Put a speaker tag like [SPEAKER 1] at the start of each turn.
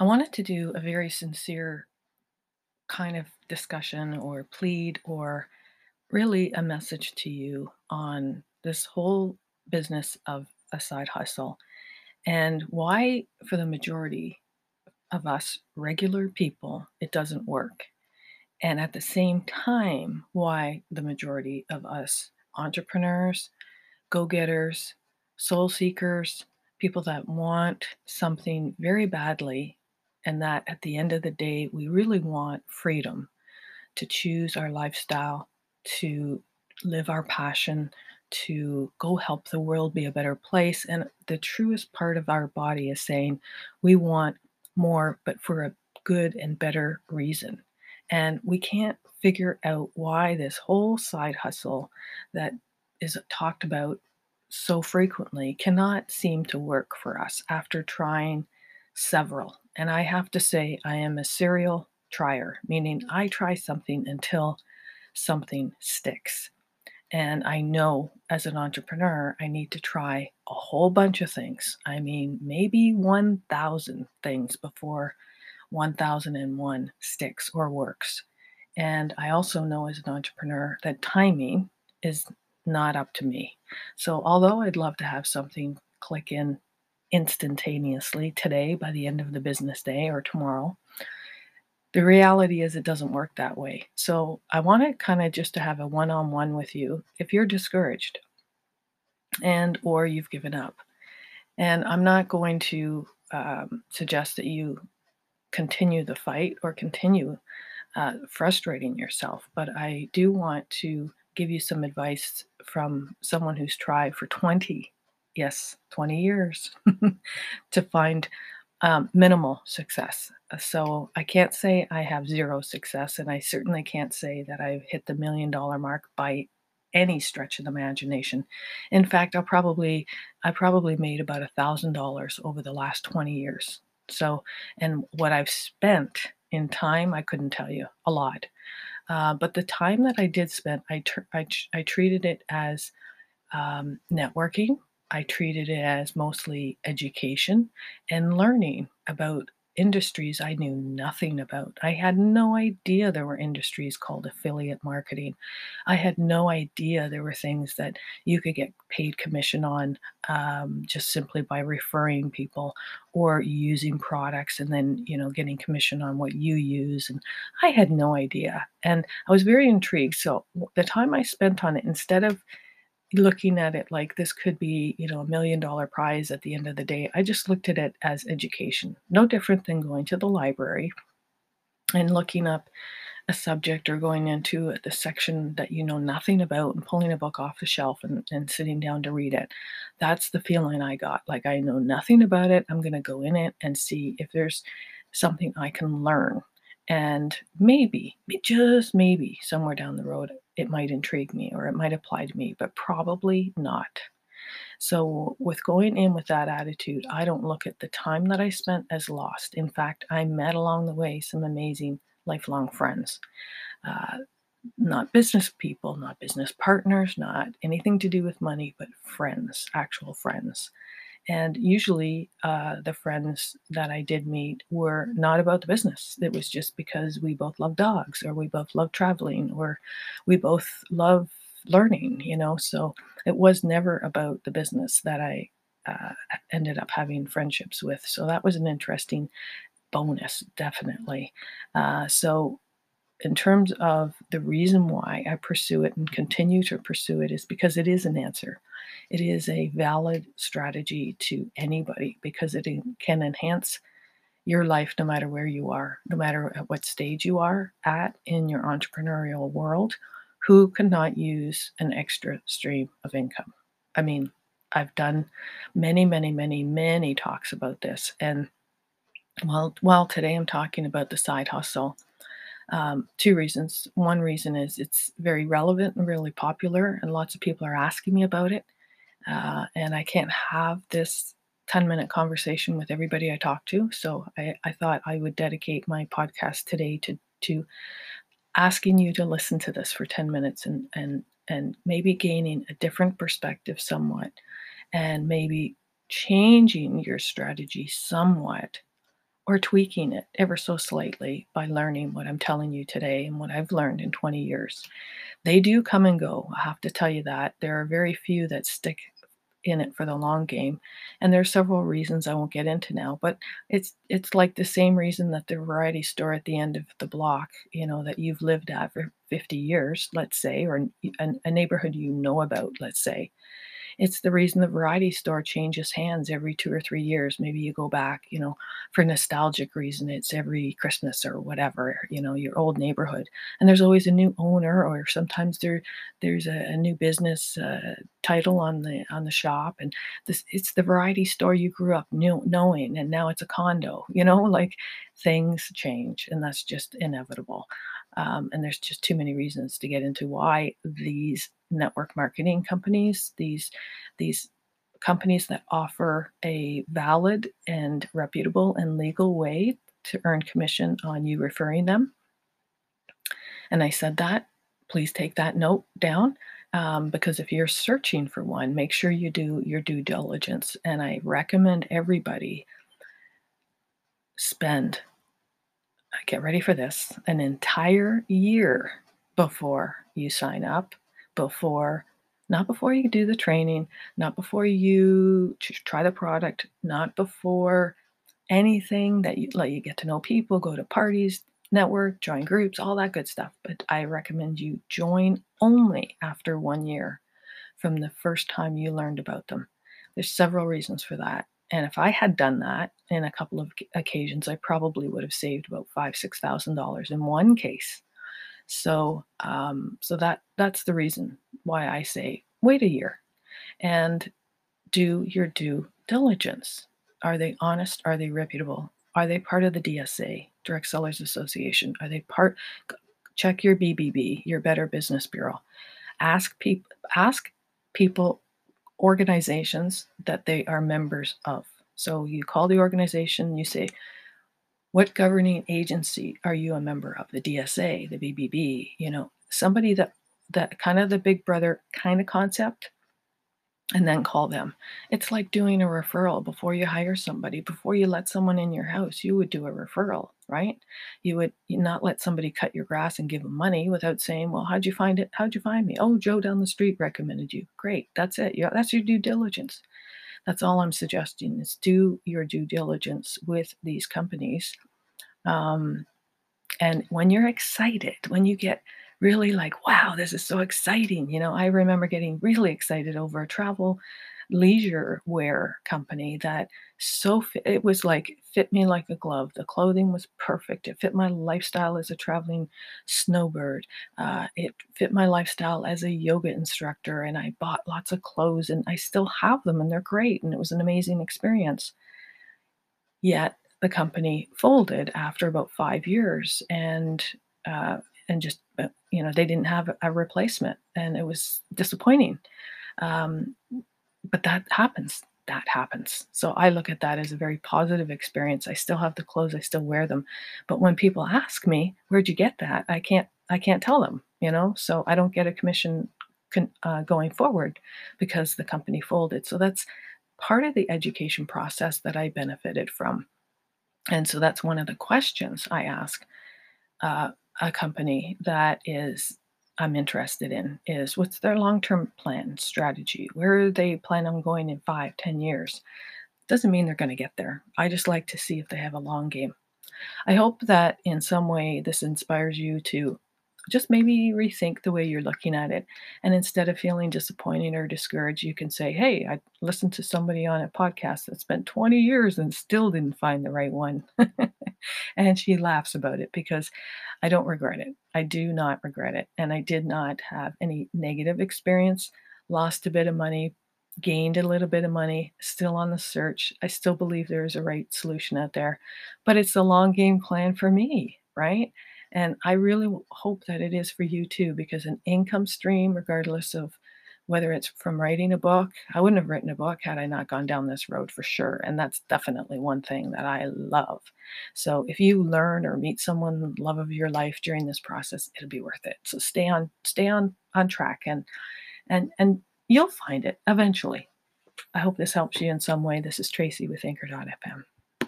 [SPEAKER 1] I wanted to do a very sincere kind of discussion or plead or really a message to you on this whole business of a side hustle and why, for the majority of us regular people, it doesn't work. And at the same time, why the majority of us entrepreneurs, go getters, soul seekers, people that want something very badly and that at the end of the day, we really want freedom to choose our lifestyle, to live our passion, to go help the world be a better place. And the truest part of our body is saying we want more, but for a good and better reason. And we can't figure out why this whole side hustle that is talked about so frequently cannot seem to work for us after trying several. And I have to say, I am a serial trier, meaning mm. I try something until something sticks. And I know as an entrepreneur, I need to try a whole bunch of things. I mean, maybe 1,000 things before 1001 sticks or works. And I also know as an entrepreneur that timing is not up to me. So, although I'd love to have something click in instantaneously today by the end of the business day or tomorrow. The reality is it doesn't work that way. So I want to kind of just to have a one-on-one with you if you're discouraged and or you've given up. And I'm not going to um, suggest that you continue the fight or continue uh, frustrating yourself, but I do want to give you some advice from someone who's tried for 20 yes, 20 years to find um, minimal success. Uh, so I can't say I have zero success, and I certainly can't say that I've hit the million dollar mark by any stretch of the imagination. In fact, I'll probably I probably made about a thousand dollars over the last 20 years. So, and what I've spent in time, I couldn't tell you a lot. Uh, but the time that I did spend, I, tr- I, I treated it as um, networking I treated it as mostly education and learning about industries I knew nothing about. I had no idea there were industries called affiliate marketing. I had no idea there were things that you could get paid commission on um, just simply by referring people or using products and then you know getting commission on what you use. And I had no idea, and I was very intrigued. So the time I spent on it, instead of looking at it like this could be, you know, a million dollar prize at the end of the day. I just looked at it as education, no different than going to the library and looking up a subject or going into the section that you know nothing about and pulling a book off the shelf and, and sitting down to read it. That's the feeling I got. Like I know nothing about it. I'm going to go in it and see if there's something I can learn. And maybe, just maybe, somewhere down the road, it might intrigue me or it might apply to me, but probably not. So, with going in with that attitude, I don't look at the time that I spent as lost. In fact, I met along the way some amazing lifelong friends. Uh, not business people, not business partners, not anything to do with money, but friends, actual friends. And usually, uh, the friends that I did meet were not about the business. It was just because we both love dogs, or we both love traveling, or we both love learning, you know. So it was never about the business that I uh, ended up having friendships with. So that was an interesting bonus, definitely. Uh, so in terms of the reason why I pursue it and continue to pursue it is because it is an answer. It is a valid strategy to anybody because it can enhance your life no matter where you are, no matter at what stage you are at in your entrepreneurial world. Who cannot use an extra stream of income? I mean, I've done many, many, many, many talks about this. And while, while today I'm talking about the side hustle, um, two reasons. One reason is it's very relevant and really popular, and lots of people are asking me about it. Uh, and I can't have this 10 minute conversation with everybody I talk to. So I, I thought I would dedicate my podcast today to, to asking you to listen to this for 10 minutes and, and, and maybe gaining a different perspective somewhat and maybe changing your strategy somewhat or tweaking it ever so slightly by learning what I'm telling you today and what I've learned in 20 years. They do come and go. I have to tell you that. There are very few that stick in it for the long game. And there's several reasons I won't get into now, but it's it's like the same reason that the variety store at the end of the block, you know, that you've lived at for 50 years, let's say, or a neighborhood you know about, let's say, it's the reason the variety store changes hands every two or three years. Maybe you go back, you know, for nostalgic reason. It's every Christmas or whatever, you know, your old neighborhood. And there's always a new owner, or sometimes there there's a, a new business uh, title on the on the shop. And this it's the variety store you grew up knew, knowing, and now it's a condo. You know, like things change, and that's just inevitable. Um, and there's just too many reasons to get into why these network marketing companies, these these companies that offer a valid and reputable and legal way to earn commission on you referring them. And I said that. Please take that note down um, because if you're searching for one, make sure you do your due diligence. And I recommend everybody spend get ready for this, an entire year before you sign up, before not before you do the training, not before you try the product, not before anything that you let you get to know people, go to parties, network, join groups, all that good stuff. But I recommend you join only after one year from the first time you learned about them. There's several reasons for that. And if I had done that in a couple of occasions, I probably would have saved about five, six thousand dollars in one case. So, um, so that that's the reason why I say wait a year, and do your due diligence. Are they honest? Are they reputable? Are they part of the DSA, Direct Sellers Association? Are they part? Check your BBB, your Better Business Bureau. Ask people. Ask people organizations that they are members of. So you call the organization, you say, what governing agency are you a member of? The DSA, the BBB, you know, somebody that that kind of the big brother kind of concept and then call them. It's like doing a referral before you hire somebody, before you let someone in your house, you would do a referral, right? You would not let somebody cut your grass and give them money without saying, "Well, how'd you find it? How'd you find me?" "Oh, Joe down the street recommended you." Great. That's it. That's your due diligence. That's all I'm suggesting is do your due diligence with these companies. Um, and when you're excited, when you get really like, wow, this is so exciting. You know, I remember getting really excited over a travel leisure wear company that so fit, it was like fit me like a glove. The clothing was perfect. It fit my lifestyle as a traveling snowbird. Uh, it fit my lifestyle as a yoga instructor, and I bought lots of clothes, and I still have them, and they're great, and it was an amazing experience. Yet the company folded after about five years, and uh, and just uh, you know they didn't have a replacement and it was disappointing. Um, but that happens that happens. So i look at that as a very positive experience. I still have the clothes i still wear them. But when people ask me where'd you get that? I can't i can't tell them you know? So i don't get a commission con- uh, going forward because the company folded. So that's part of the education process that i benefited from. And so that's one of the questions i ask uh, a company that is I'm interested in is what's their long-term plan strategy? Where do they plan on going in five, ten years? Doesn't mean they're going to get there. I just like to see if they have a long game. I hope that in some way this inspires you to just maybe rethink the way you're looking at it. And instead of feeling disappointed or discouraged, you can say, Hey, I listened to somebody on a podcast that spent 20 years and still didn't find the right one. and she laughs about it because I don't regret it. I do not regret it. And I did not have any negative experience, lost a bit of money, gained a little bit of money, still on the search. I still believe there is a right solution out there, but it's a long game plan for me, right? And I really hope that it is for you too, because an income stream, regardless of whether it's from writing a book, I wouldn't have written a book had I not gone down this road for sure. And that's definitely one thing that I love. So if you learn or meet someone love of your life during this process, it'll be worth it. So stay on, stay on on track and and and you'll find it eventually. I hope this helps you in some way. This is Tracey with Anchor.fm.